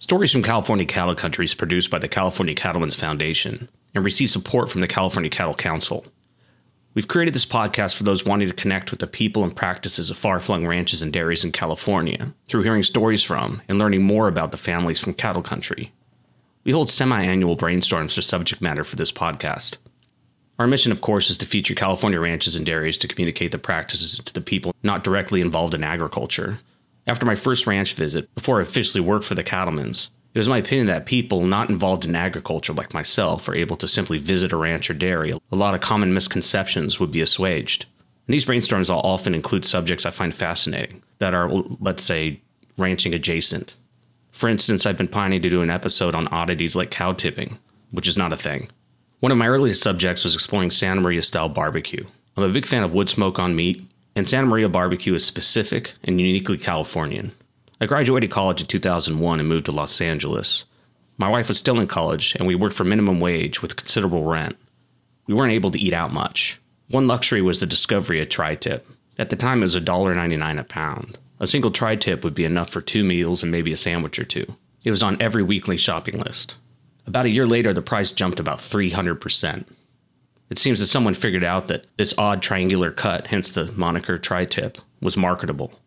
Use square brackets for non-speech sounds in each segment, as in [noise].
Stories from California Cattle Country is produced by the California Cattlemen's Foundation and receives support from the California Cattle Council. We've created this podcast for those wanting to connect with the people and practices of far flung ranches and dairies in California through hearing stories from and learning more about the families from cattle country. We hold semi annual brainstorms for subject matter for this podcast. Our mission, of course, is to feature California ranches and dairies to communicate the practices to the people not directly involved in agriculture. After my first ranch visit, before I officially worked for the cattlemen's, it was my opinion that people not involved in agriculture like myself are able to simply visit a ranch or dairy. A lot of common misconceptions would be assuaged. And these brainstorms will often include subjects I find fascinating that are, let's say, ranching adjacent. For instance, I've been planning to do an episode on oddities like cow tipping, which is not a thing. One of my earliest subjects was exploring Santa Maria style barbecue. I'm a big fan of wood smoke on meat, and Santa Maria barbecue is specific and uniquely Californian. I graduated college in 2001 and moved to Los Angeles. My wife was still in college, and we worked for minimum wage with considerable rent. We weren't able to eat out much. One luxury was the discovery of tri tip. At the time, it was $1.99 a pound. A single tri tip would be enough for two meals and maybe a sandwich or two. It was on every weekly shopping list. About a year later, the price jumped about 300%. It seems that someone figured out that this odd triangular cut, hence the moniker tri tip, was marketable.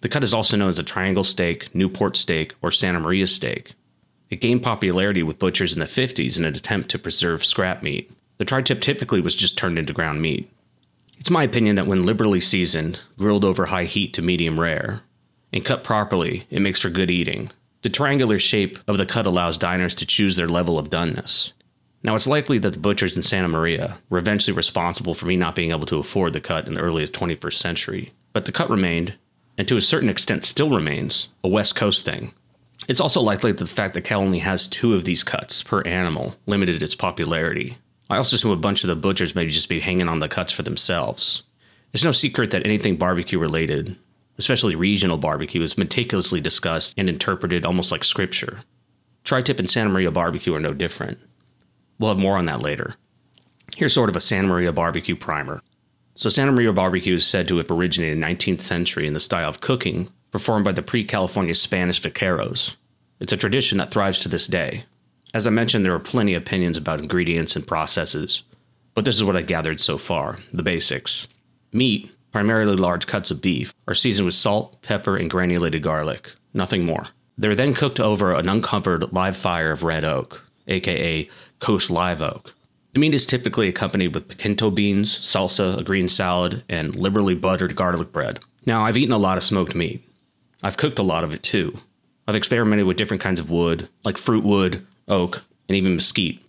The cut is also known as a triangle steak, Newport steak, or Santa Maria steak. It gained popularity with butchers in the 50s in an attempt to preserve scrap meat. The tri tip typically was just turned into ground meat. It's my opinion that when liberally seasoned, grilled over high heat to medium rare, and cut properly, it makes for good eating. The triangular shape of the cut allows diners to choose their level of doneness. Now, it's likely that the butchers in Santa Maria were eventually responsible for me not being able to afford the cut in the earliest 21st century, but the cut remained, and to a certain extent still remains, a West Coast thing. It's also likely that the fact that Cal only has two of these cuts per animal limited its popularity. I also assume a bunch of the butchers may just be hanging on the cuts for themselves. It's no secret that anything barbecue related especially regional barbecue, is meticulously discussed and interpreted almost like scripture. Tri tip and Santa Maria barbecue are no different. We'll have more on that later. Here's sort of a Santa Maria barbecue primer. So, Santa Maria barbecue is said to have originated in the 19th century in the style of cooking performed by the pre California Spanish vaqueros. It's a tradition that thrives to this day. As I mentioned, there are plenty of opinions about ingredients and processes, but this is what I gathered so far the basics. Meat, primarily large cuts of beef, are seasoned with salt, pepper, and granulated garlic. Nothing more. They're then cooked over an uncovered live fire of red oak, aka Coast live oak. The meat is typically accompanied with pinto beans, salsa, a green salad, and liberally buttered garlic bread. Now, I've eaten a lot of smoked meat. I've cooked a lot of it too. I've experimented with different kinds of wood, like fruit wood, oak, and even mesquite.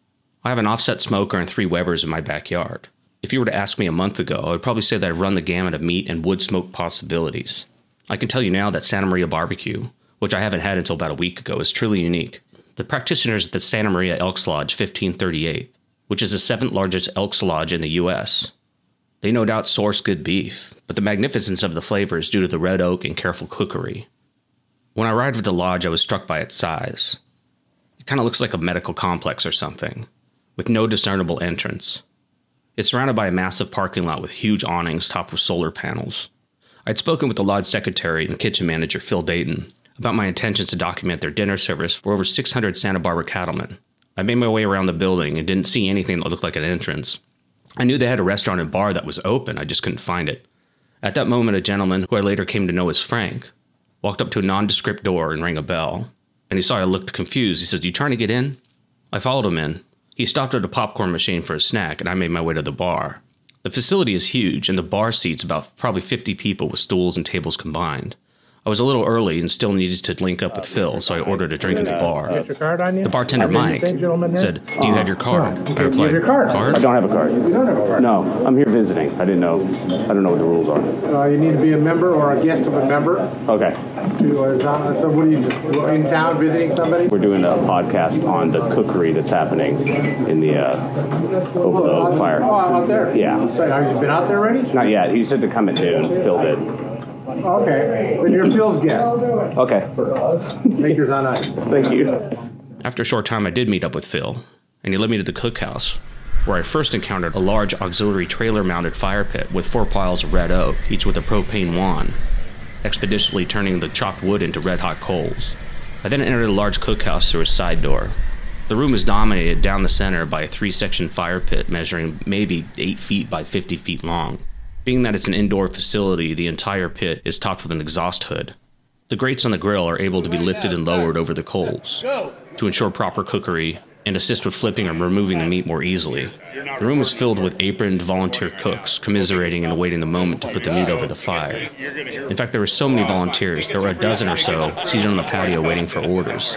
I have an offset smoker and three Webers in my backyard. If you were to ask me a month ago, I would probably say that I've run the gamut of meat and wood smoke possibilities. I can tell you now that Santa Maria barbecue, which I haven't had until about a week ago, is truly unique. The practitioners at the Santa Maria Elks Lodge 1538, which is the seventh largest Elks Lodge in the U.S., they no doubt source good beef, but the magnificence of the flavor is due to the red oak and careful cookery. When I arrived at the lodge, I was struck by its size. It kind of looks like a medical complex or something, with no discernible entrance. It's surrounded by a massive parking lot with huge awnings topped with solar panels. I'd spoken with the lodge secretary and kitchen manager, Phil Dayton, about my intentions to document their dinner service for over 600 Santa Barbara cattlemen. I made my way around the building and didn't see anything that looked like an entrance. I knew they had a restaurant and bar that was open, I just couldn't find it. At that moment, a gentleman, who I later came to know as Frank, walked up to a nondescript door and rang a bell. And he saw I looked confused. He says, You trying to get in? I followed him in, he stopped at a popcorn machine for a snack, and I made my way to the bar. The facility is huge, and the bar seats about probably 50 people with stools and tables combined. I was a little early and still needed to link up with Phil, so I ordered a drink at the bar. The bartender, Mike, said, Do you have your card? I replied, your card? Card? I don't have a card. You don't have a card? No, I'm here visiting. I didn't know. I don't know what the rules are. Uh, you need to be a member or a guest of a member. Okay, To, uh, so what are you, in town visiting somebody? we're doing a podcast on the cookery that's happening in the uh, over the oak Oh, fire. out there? Yeah. So, have you been out there already? Not yet. He said to come at noon. Phil did. Okay, then you're Phil's guest. Okay. Make yours on ice. Thank you. After a short time, I did meet up with Phil, and he led me to the cookhouse, where I first encountered a large auxiliary trailer mounted fire pit with four piles of red oak, each with a propane wand, expeditiously turning the chopped wood into red hot coals. I then entered a large cookhouse through a side door. The room is dominated down the center by a three section fire pit measuring maybe 8 feet by 50 feet long. Being that it's an indoor facility, the entire pit is topped with an exhaust hood. The grates on the grill are able to be lifted and lowered over the coals to ensure proper cookery and assist with flipping or removing the meat more easily. The room is filled with aproned volunteer cooks commiserating and awaiting the moment to put the meat over the fire. In fact, there were so many volunteers, there were a dozen or so seated on the patio waiting for orders.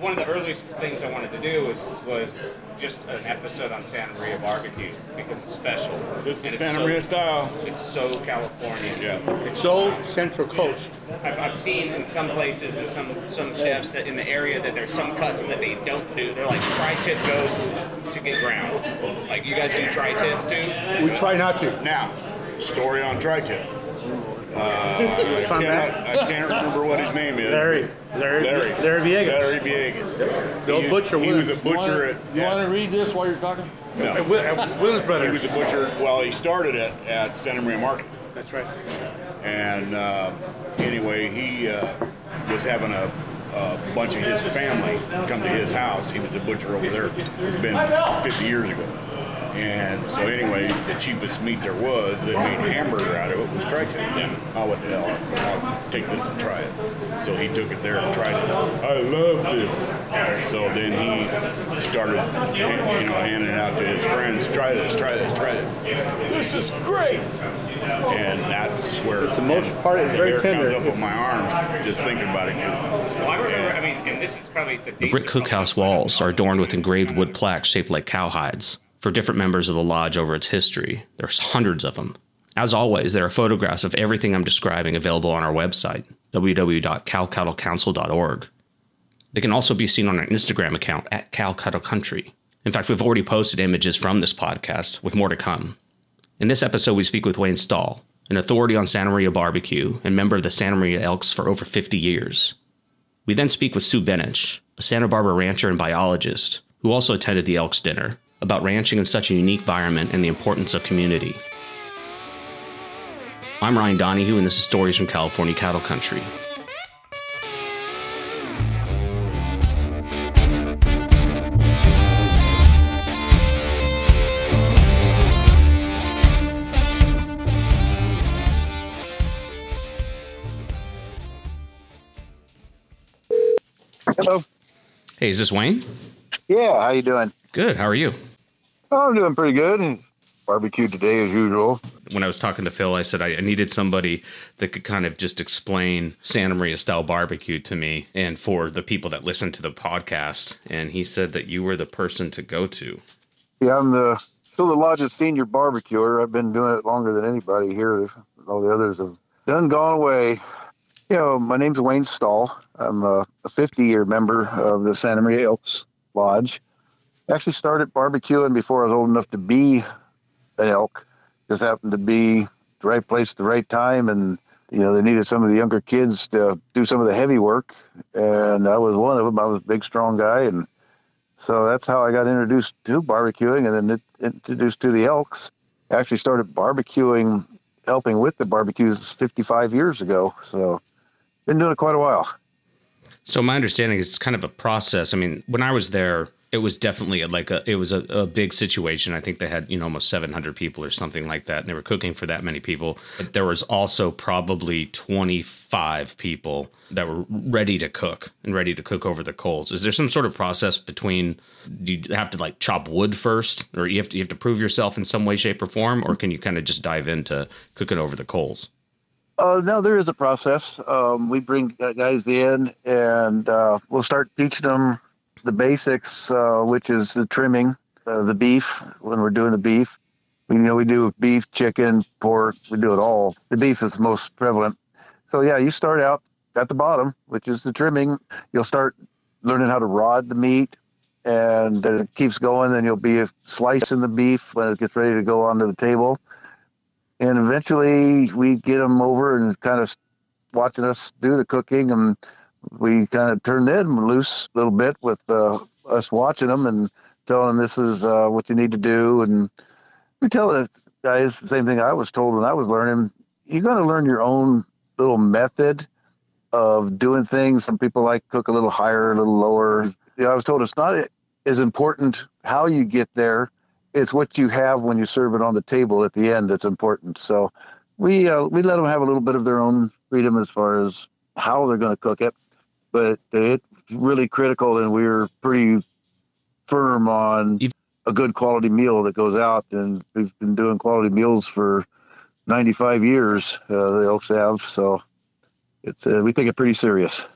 One of the earliest things I wanted to do was just an episode on Santa Maria barbecue because it's special. This is And it's Santa so- Maria style. It's so California. Yeah. It's so Central Coast. I've, I've seen in some places and some some chefs that in the area that there's some cuts that they don't do. They're like tri-tip goes to get ground. Like you guys do tri-tip too. We try not to. Now, story on tri-tip. Uh, I, cannot, I can't remember what his name is. Larry. Larry. Larry. Larry Viegas. Larry Viegas. The old he butcher He was a Williams. butcher at. You want to read this while you're talking? no. At Will- at Willis He was a butcher. Well, he started at, at Santa Maria Market. That's right. And uh, anyway, he uh, was having a, a bunch of his family come to his house. He was a butcher over there. It's been 50 years ago. And so anyway, the cheapest meat there was that made hamburger out of it was tri-tip. Oh, what the hell? I'll, I'll take this and try it. So he took it there and tried it. I love this. So then he started, you know, handing it out to his friends. Try this, try this, try this. This is great. And that's where the most part, it's the very hair tender. comes up on my arms just thinking about it. 'cause- Well, I remember. I mean, and this is probably the The brick cookhouse walls are adorned with engraved wood plaques shaped like cowhides for different members of the lodge over its history. There's hundreds of them. As always, there are photographs of everything I'm describing available on our website, www.calcattlecouncil.org. They can also be seen on our Instagram account at CalCattleCountry. In fact, we've already posted images from this podcast, with more to come. In this episode, we speak with Wayne Stahl, an authority on Santa Maria barbecue and member of the Santa Maria Elks for over 50 years. We then speak with Sue Benich, a Santa Barbara rancher and biologist, who also attended the Elks dinner, about ranching in such a unique environment and the importance of community. I'm Ryan Donahue, and this is Stories from California Cattle Country. Hello. Hey, is this Wayne? Yeah, how you doing? Good. How are you? Oh, I'm doing pretty good. Barbecue today as usual. When I was talking to Phil, I said I needed somebody that could kind of just explain Santa Maria style barbecue to me and for the people that listen to the podcast. And he said that you were the person to go to. Yeah, I'm the still the lodge's senior barbecuer. I've been doing it longer than anybody here. All the others have done gone away. You know, my name's Wayne Stahl. I'm a, a 50 year member of the Santa Maria Elks Lodge. Actually started barbecuing before I was old enough to be an elk. Just happened to be the right place at the right time and you know, they needed some of the younger kids to do some of the heavy work, and I was one of them. I was a big, strong guy, and so that's how I got introduced to barbecuing, and then introduced to the elks. I actually started barbecuing, helping with the barbecues 55 years ago. So, been doing it quite a while. So my understanding is it's kind of a process. I mean, when I was there, it was definitely like a it was a, a big situation. I think they had you know almost 700 people or something like that, and they were cooking for that many people. But there was also probably 25 people that were ready to cook and ready to cook over the coals. Is there some sort of process between? Do you have to like chop wood first, or you have to you have to prove yourself in some way, shape, or form, or can you kind of just dive into cooking over the coals? Uh, no, there is a process. Um, we bring guys in, and uh, we'll start teaching them the basics, uh, which is the trimming, uh, the beef. When we're doing the beef, we you know we do beef, chicken, pork. We do it all. The beef is the most prevalent. So yeah, you start out at the bottom, which is the trimming. You'll start learning how to rod the meat, and it keeps going. Then you'll be slicing the beef when it gets ready to go onto the table and eventually we get them over and kind of watching us do the cooking and we kind of turned them loose a little bit with uh, us watching them and telling them this is uh, what you need to do and we tell the guys the same thing i was told when i was learning you're going to learn your own little method of doing things. Some people like cook a little higher, a little lower. You know, I was told it's not as important how you get there. It's what you have when you serve it on the table at the end that's important. So we uh, we let them have a little bit of their own freedom as far as how they're going to cook it, but it's really critical, and we're pretty firm on a good quality meal that goes out. And we've been doing quality meals for 95 years. Uh, the Elks have so it's uh, we take it pretty serious.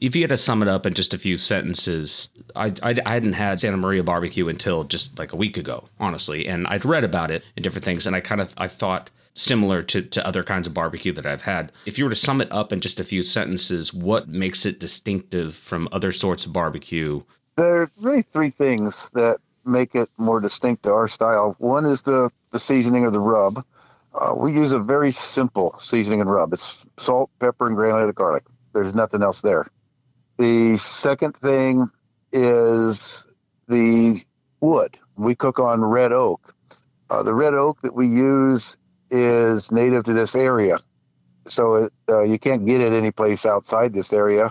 If you had to sum it up in just a few sentences, I, I, I, hadn't had Santa Maria barbecue until just like a week ago, honestly, and I'd read about it and different things, and I kind of I thought similar to, to other kinds of barbecue that I've had. If you were to sum it up in just a few sentences, what makes it distinctive from other sorts of barbecue? There are really three things that make it more distinct to our style. One is the, the seasoning of the rub. Uh, we use a very simple seasoning and rub. It's salt, pepper, and granulated garlic. There's nothing else there. The second thing is the wood. We cook on red oak. Uh, the red oak that we use is native to this area, so it, uh, you can't get it anyplace outside this area.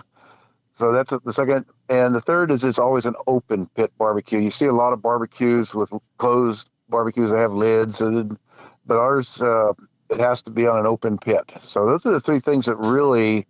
So that's the second. And the third is it's always an open pit barbecue. You see a lot of barbecues with closed barbecues that have lids, and, but ours uh, it has to be on an open pit. So those are the three things that really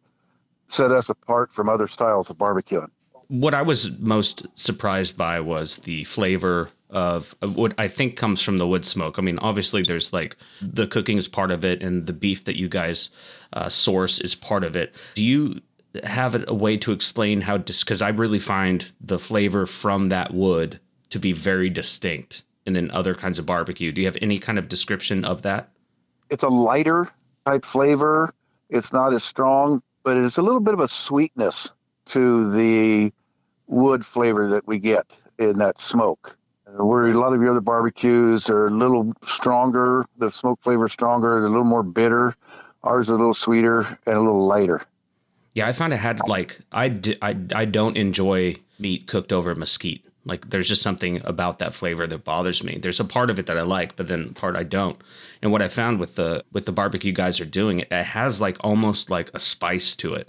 set us apart from other styles of barbecuing. What I was most surprised by was the flavor of what I think comes from the wood smoke. I mean, obviously, there's like the cooking is part of it, and the beef that you guys uh, source is part of it. Do you have a way to explain how? Because I really find the flavor from that wood to be very distinct, and in other kinds of barbecue. Do you have any kind of description of that? It's a lighter type flavor. It's not as strong, but it's a little bit of a sweetness to the wood flavor that we get in that smoke. Uh, Where a lot of your other barbecues are a little stronger, the smoke flavor stronger, a little more bitter. Ours is a little sweeter and a little lighter. Yeah, I find it had like I, I, I don't enjoy meat cooked over mesquite. Like there's just something about that flavor that bothers me. There's a part of it that I like, but then part I don't. And what I found with the with the barbecue guys are doing, it, it has like almost like a spice to it.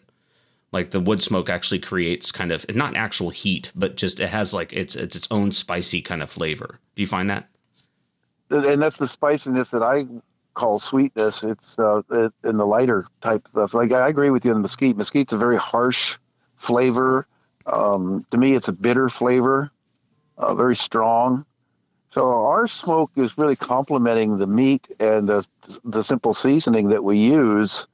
Like the wood smoke actually creates kind of not actual heat but just it has like it's it's its own spicy kind of flavor. Do you find that? And that's the spiciness that i call sweetness. It's uh in the lighter type stuff. Like i agree with you on mesquite. Mesquite's a very harsh flavor. Um, to me it's a bitter flavor uh, very strong so our smoke is really complementing the meat and the the simple seasoning that we use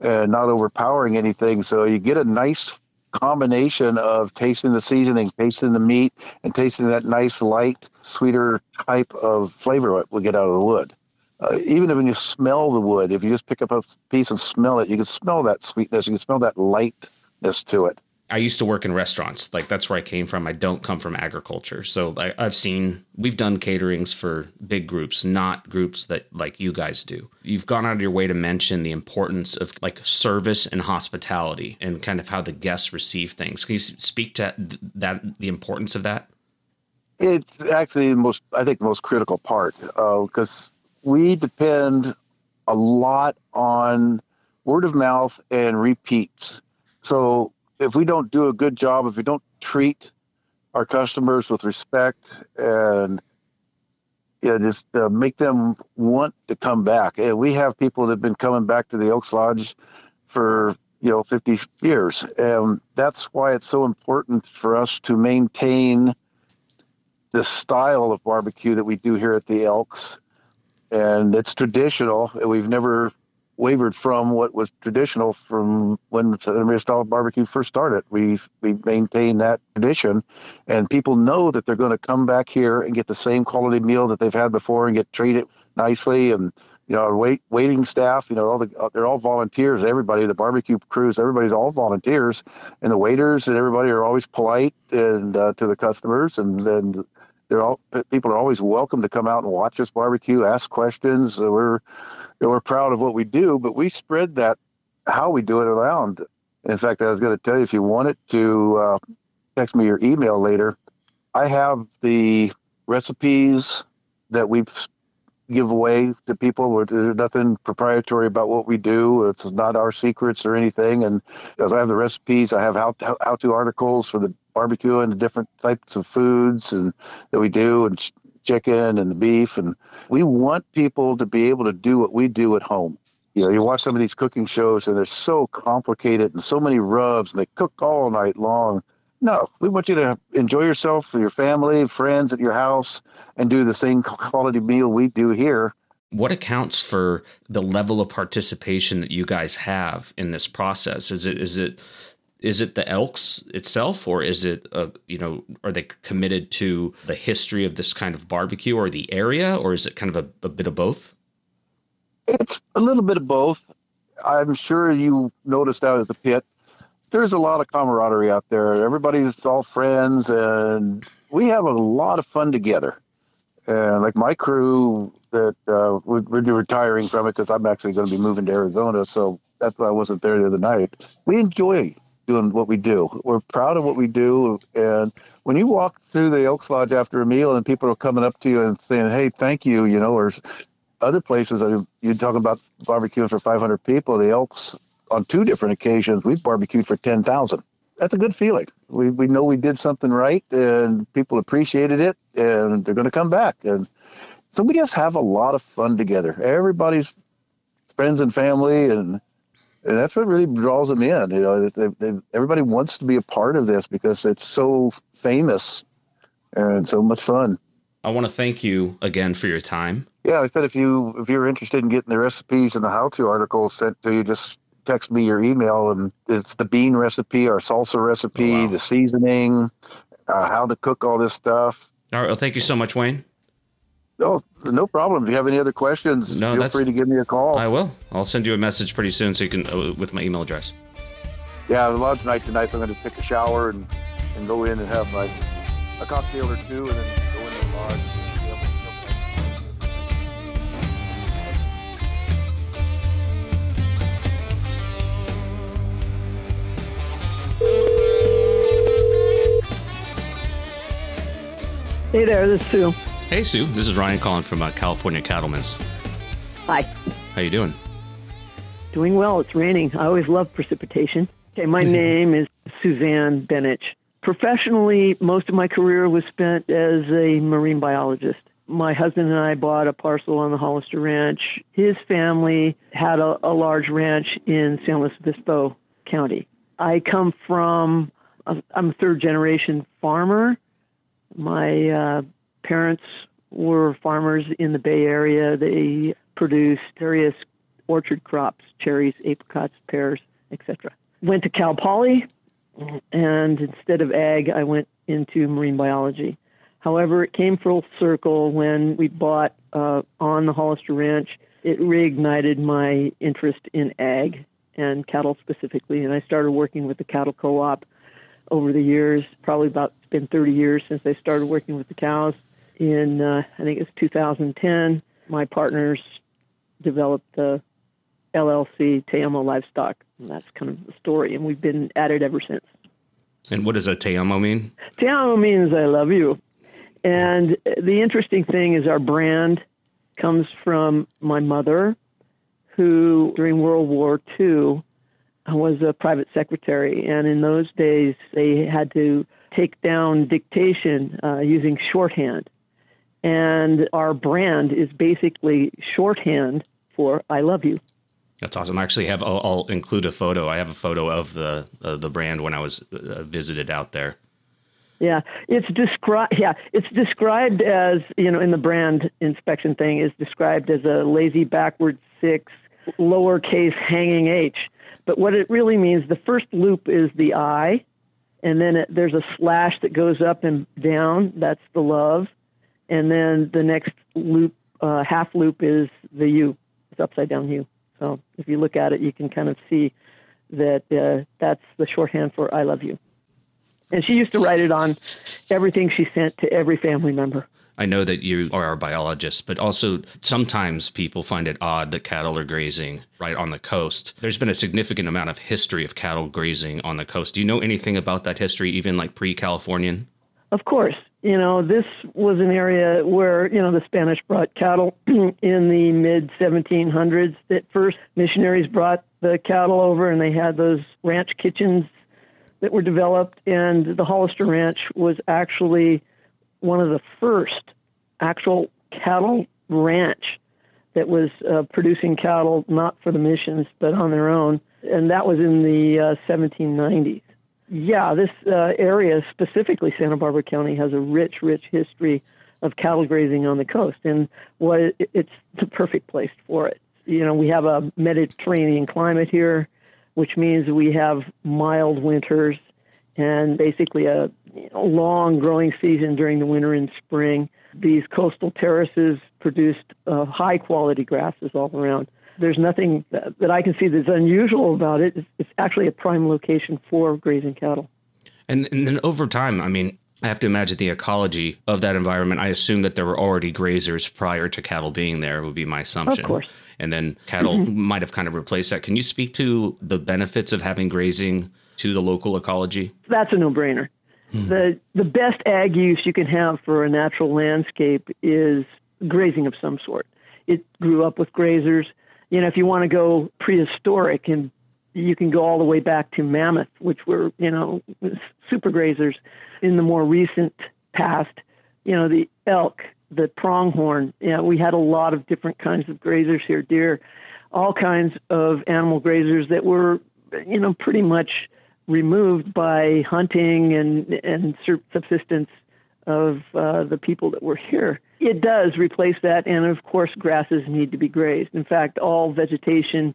and not overpowering anything. So you get a nice combination of tasting the seasoning, tasting the meat, and tasting that nice, light, sweeter type of flavor that we get out of the wood. Uh, even if you smell the wood, if you just pick up a piece and smell it, you can smell that sweetness, you can smell that lightness to it. I used to work in restaurants. Like that's where I came from. I don't come from agriculture. So I, have seen, we've done caterings for big groups, not groups that like you guys do. You've gone out of your way to mention the importance of like service and hospitality and kind of how the guests receive things. Can you speak to that, the importance of that? It's actually the most, I think, the most critical part because uh, we depend a lot on word of mouth and repeats. So if we don't do a good job, if we don't treat our customers with respect and yeah, just uh, make them want to come back. And we have people that have been coming back to the Elks Lodge for you know 50 years, and that's why it's so important for us to maintain the style of barbecue that we do here at the Elks. And it's traditional. We've never wavered from what was traditional from when Santa style barbecue first started. We we maintain that tradition, and people know that they're going to come back here and get the same quality meal that they've had before and get treated nicely. And you know, our wait waiting staff, you know, all the they're all volunteers. Everybody, the barbecue crews, everybody's all volunteers, and the waiters and everybody are always polite and uh, to the customers, and and they're all people are always welcome to come out and watch us barbecue, ask questions. we're we're proud of what we do, but we spread that how we do it around. In fact, I was going to tell you if you wanted to uh, text me your email later, I have the recipes that we've give away to people. There's nothing proprietary about what we do. It's not our secrets or anything. And as I have the recipes, I have how how, to articles for the barbecue and the different types of foods and that we do and chicken and the beef. And we want people to be able to do what we do at home. You know, you watch some of these cooking shows and they're so complicated and so many rubs and they cook all night long. No, we want you to enjoy yourself with your family, friends at your house, and do the same quality meal we do here. What accounts for the level of participation that you guys have in this process? Is it is it is it the Elks itself, or is it uh, you know are they committed to the history of this kind of barbecue or the area, or is it kind of a, a bit of both? It's a little bit of both. I'm sure you noticed out at the pit, there's a lot of camaraderie out there. Everybody's all friends, and we have a lot of fun together. And like my crew, that uh, we're, we're retiring from it because I'm actually going to be moving to Arizona, so that's why I wasn't there the other night. We enjoy doing what we do. We're proud of what we do, and when you walk through the Elks Lodge after a meal, and people are coming up to you and saying, "Hey, thank you," you know, or other places you're talking about barbecuing for 500 people the elks on two different occasions we've barbecued for 10,000 that's a good feeling. We, we know we did something right and people appreciated it and they're going to come back. And so we just have a lot of fun together. Everybody's friends and family and and that's what really draws them in you know they, they, everybody wants to be a part of this because it's so famous and so much fun. I want to thank you again for your time. yeah, I said if you if you're interested in getting the recipes and the how-to articles sent to you, just text me your email, and it's the bean recipe, our salsa recipe, Oh, wow. the seasoning, uh, how to cook all this stuff. All right, well, thank you so much, Wayne. Oh, no problem. If you have any other questions, No, feel free to give me a call. I will. I'll send you a message pretty soon so you can uh, with my email address. yeah, the lodge night tonight. I'm going to take a shower and, and go in and have like a cocktail or two, and then go in the lodge. Hey there, this is Sue. Hey, Sue. This is Ryan calling from uh, California Cattlemen's. Hi. How you doing? Doing well. It's raining. I always love precipitation. Okay, my [laughs] name is Suzanne Benich. Professionally, most of my career was spent as a marine biologist. My husband and I bought a parcel on the Hollister Ranch. His family had a, a large ranch in San Luis Obispo County. I come from, I'm a third generation farmer. My uh, parents were farmers in the Bay Area. They produced various orchard crops, cherries, apricots, pears, etc. Went to Cal Poly, and instead of ag, I went into marine biology. However, it came full circle when we bought uh, on the Hollister Ranch. It reignited my interest in ag and cattle specifically, and I started working with the cattle co-op over the years. Probably about been 30 years since I started working with the cows. In uh, I think it's 2010, my partners developed the LLC Teamo Livestock. And that's kind of the story, and we've been at it ever since. And what does a te amo mean? Te amo means I love you. And the interesting thing is our brand comes from my mother, who during World War II was a private secretary. And in those days, they had to take down dictation uh, using shorthand. And our brand is basically shorthand for I love you. That's awesome. I actually have. I'll, I'll include a photo. I have a photo of the uh, the brand when I was uh, visited out there. Yeah, it's described. Yeah, it's described as you know in the brand inspection thing is described as a lazy backward six, lowercase hanging h. But what it really means, the first loop is the I, and then it, there's a slash that goes up and down. That's the love, and then the next loop, uh, half loop, is the U. It's upside down U. So if you look at it, you can kind of see that uh, that's the shorthand for I love you. And she used to write it on everything she sent to every family member. I know that you are a biologist, but also sometimes people find it odd that cattle are grazing right on the coast. There's been a significant amount of history of cattle grazing on the coast. Do you know anything about that history, even like pre Californian? Of course, You know, this was an area where, you know, the Spanish brought cattle [clears throat] in the mid 1700s. At first, missionaries brought the cattle over and they had those ranch kitchens that were developed. And the Hollister Ranch was actually one of the first actual cattle ranch that was uh, producing cattle not for the missions but on their own. And that was in the uh, 1790s. Yeah, this uh, area, specifically Santa Barbara County, has a rich, rich history of cattle grazing on the coast, and what it, it's the perfect place for it. You know, we have a Mediterranean climate here, which means we have mild winters and basically a long growing season during the winter and spring. These coastal terraces produced uh, high quality grasses all around. There's nothing that, that I can see that's unusual about it. It's, it's actually a prime location for grazing cattle. And, and then over time, I mean, I have to imagine the ecology of that environment. I assume that there were already grazers prior to cattle being there, would be my assumption. Of course. And then cattle mm-hmm. might have kind of replaced that. Can you speak to the benefits of having grazing to the local ecology? That's a no brainer. Hmm. The, the best ag use you can have for a natural landscape is grazing of some sort. It grew up with grazers you know, if you want to go prehistoric and you can go all the way back to mammoth, which were, you know, super grazers in the more recent past, you know, the elk, the pronghorn. You know, we had a lot of different kinds of grazers here, deer, all kinds of animal grazers that were, you know, pretty much removed by hunting and and subsistence of uh, the people that were here. It does replace that, and of course, grasses need to be grazed. In fact, all vegetation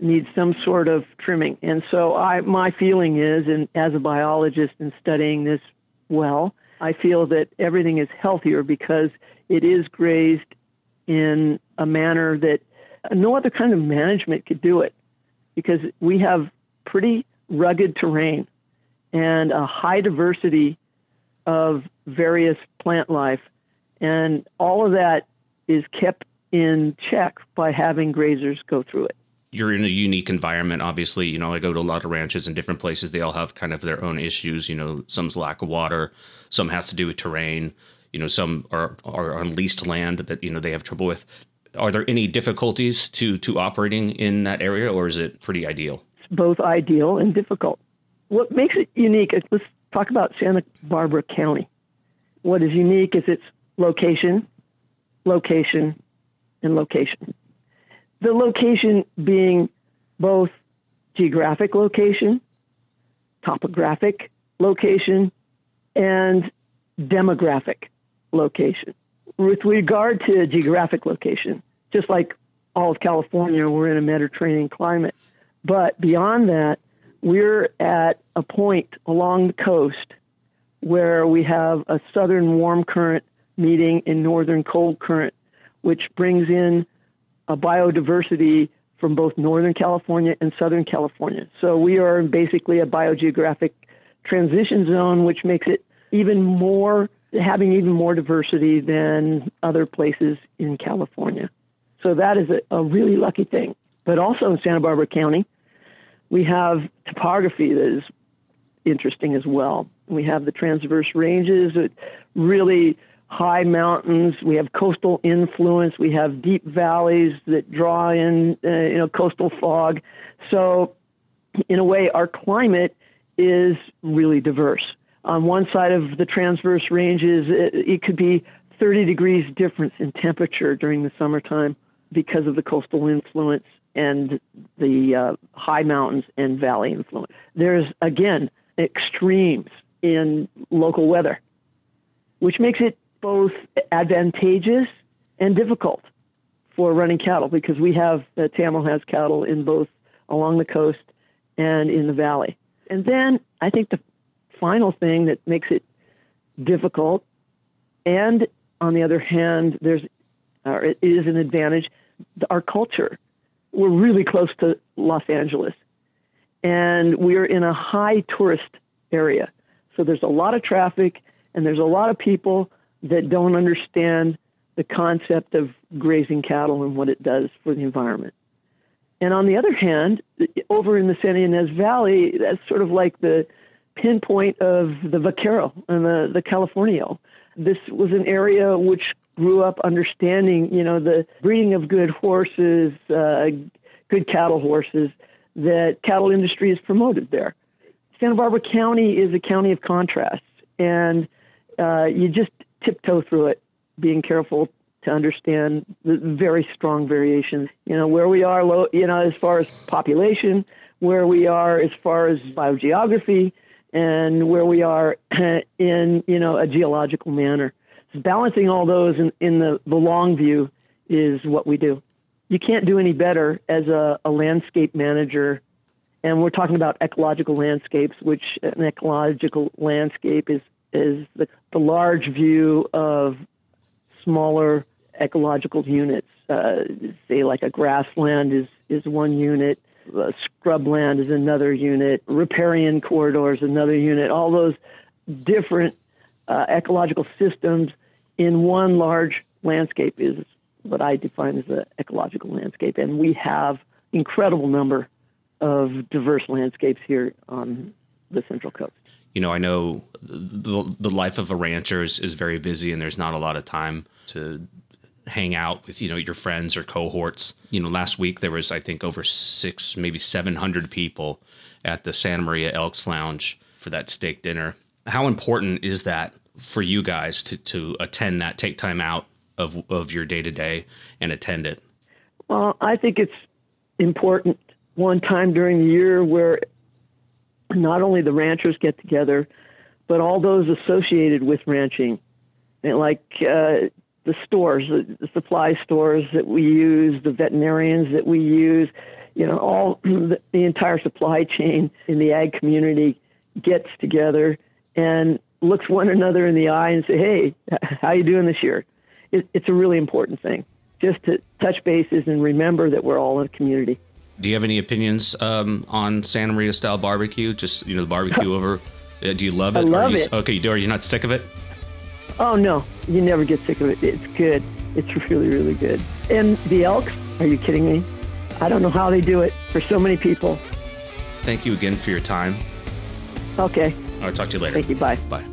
needs some sort of trimming. And so, I, my feeling is, and as a biologist and studying this well, I feel that everything is healthier because it is grazed in a manner that no other kind of management could do it. Because we have pretty rugged terrain and a high diversity of various plant life and all of that is kept in check by having grazers go through it. You're in a unique environment, obviously. You know, I go to a lot of ranches in different places. They all have kind of their own issues. You know, some's lack of water, some has to do with terrain. You know, some are are on leased land that you know they have trouble with. Are there any difficulties to to operating in that area, or is it pretty ideal? Both ideal and difficult. What makes it unique? Let's talk about Santa Barbara County. What is unique is its location, location, and location. The location being both geographic location, topographic location, and demographic location. With regard to geographic location, just like all of California, we're in a Mediterranean climate. But beyond that, we're at a point along the coast where we have a southern warm current meeting in northern cold current, which brings in a biodiversity from both northern California and southern California. So we are basically a biogeographic transition zone, which makes it even more having even more diversity than other places in California. So that is a, a really lucky thing. But also in Santa Barbara County, we have topography that is interesting as well. We have the transverse ranges, really high mountains. We have coastal influence. We have deep valleys that draw in, uh, you know, coastal fog. So, in a way, our climate is really diverse. On one side of the transverse ranges, it, it could be 30 degrees difference in temperature during the summertime because of the coastal influence and the uh, high mountains and valley influence. There's, again, extremes in local weather, which makes it both advantageous and difficult for running cattle because we have uh, Teamo has cattle in both along the coast and in the valley. And then I think the final thing that makes it difficult, and on the other hand, there's or it is an advantage. Our culture, we're really close to Los Angeles, and we're in a high tourist area. So there's a lot of traffic, and there's a lot of people that don't understand the concept of grazing cattle and what it does for the environment. And on the other hand, over in the Santa Ynez Valley, that's sort of like the pinpoint of the vaquero and the, the Californio. This was an area which grew up understanding, you know, the breeding of good horses, uh, good cattle horses that cattle industry is promoted there. Santa Barbara County is a county of contrasts, and uh, you just tiptoe through it, being careful to understand the very strong variations. You know, where we are, low, you know, as far as population, where we are as far as biogeography, and where we are [clears throat] in, you know, a geological manner. So balancing all those in, in the, the long view is what we do. You can't do any better as a, a landscape manager and we're talking about ecological landscapes, which an ecological landscape is is the, the large view of smaller ecological units. Uh, say, like a grassland is is one unit, scrubland is another unit, riparian corridors another unit. All those different uh, ecological systems in one large landscape is what I define as an ecological landscape, and we have incredible number of diverse landscapes here on the Central Coast. You know, I know the, the life of a rancher is, is very busy and there's not a lot of time to hang out with, you know, your friends or cohorts. You know, last week there was, I think, over six, maybe 700 people at the Santa Maria Elks Lounge for that steak dinner. How important is that for you guys to, to attend that, take time out of, of your day to day and attend it? Well, I think it's important one time during the year where not only the ranchers get together, but all those associated with ranching, and like uh, the stores, the supply stores that we use, the veterinarians that we use, you know, all [clears throat] the, the entire supply chain in the ag community gets together and looks one another in the eye and say, "Hey, how you doing this year?" It, it's a really important thing, just to touch bases and remember that we're all in a community. Do you have any opinions um, on Santa Maria style barbecue? Just you know, the barbecue [laughs] over. Uh, do you love it? I love you, it. Okay, you do. Are you not sick of it? Oh no, you never get sick of it. It's good. It's really, really good. And the elks? Are you kidding me? I don't know how they do it for so many people. Thank you again for your time. Okay. I'll talk to you later. Thank you. Bye. Bye.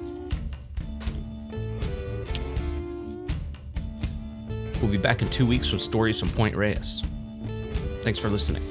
We'll be back in two weeks with stories from Point Reyes. Thanks for listening.